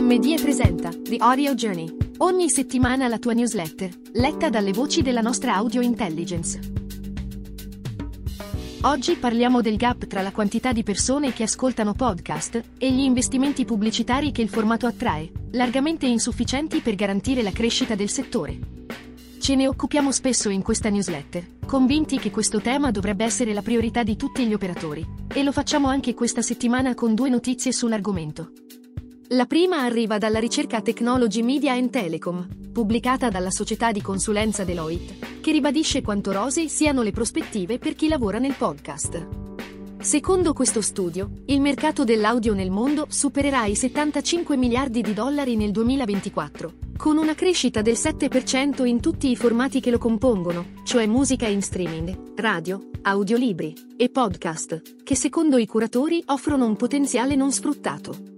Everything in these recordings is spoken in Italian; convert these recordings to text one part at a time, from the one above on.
MDE presenta The Audio Journey. Ogni settimana la tua newsletter, letta dalle voci della nostra audio intelligence. Oggi parliamo del gap tra la quantità di persone che ascoltano podcast e gli investimenti pubblicitari che il formato attrae, largamente insufficienti per garantire la crescita del settore. Ce ne occupiamo spesso in questa newsletter, convinti che questo tema dovrebbe essere la priorità di tutti gli operatori, e lo facciamo anche questa settimana con due notizie sull'argomento. La prima arriva dalla ricerca Technology Media and Telecom, pubblicata dalla società di consulenza Deloitte, che ribadisce quanto rosei siano le prospettive per chi lavora nel podcast. Secondo questo studio, il mercato dell'audio nel mondo supererà i 75 miliardi di dollari nel 2024, con una crescita del 7% in tutti i formati che lo compongono, cioè musica in streaming, radio, audiolibri e podcast, che secondo i curatori offrono un potenziale non sfruttato.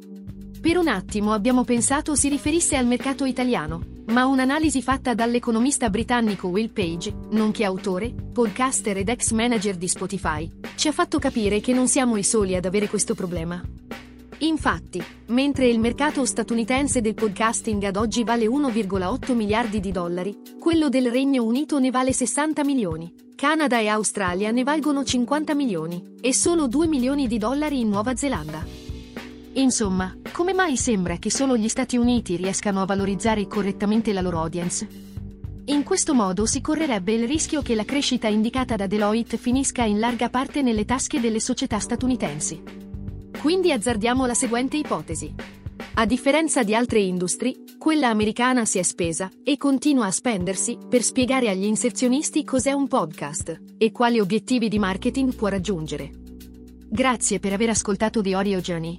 Per un attimo abbiamo pensato si riferisse al mercato italiano, ma un'analisi fatta dall'economista britannico Will Page, nonché autore, podcaster ed ex manager di Spotify, ci ha fatto capire che non siamo i soli ad avere questo problema. Infatti, mentre il mercato statunitense del podcasting ad oggi vale 1,8 miliardi di dollari, quello del Regno Unito ne vale 60 milioni, Canada e Australia ne valgono 50 milioni, e solo 2 milioni di dollari in Nuova Zelanda. Insomma, come mai sembra che solo gli Stati Uniti riescano a valorizzare correttamente la loro audience? In questo modo si correrebbe il rischio che la crescita indicata da Deloitte finisca in larga parte nelle tasche delle società statunitensi. Quindi azzardiamo la seguente ipotesi. A differenza di altre industrie, quella americana si è spesa, e continua a spendersi, per spiegare agli inserzionisti cos'è un podcast, e quali obiettivi di marketing può raggiungere. Grazie per aver ascoltato The Oreo Journey.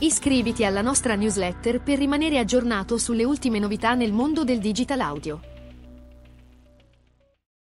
Iscriviti alla nostra newsletter per rimanere aggiornato sulle ultime novità nel mondo del digital audio.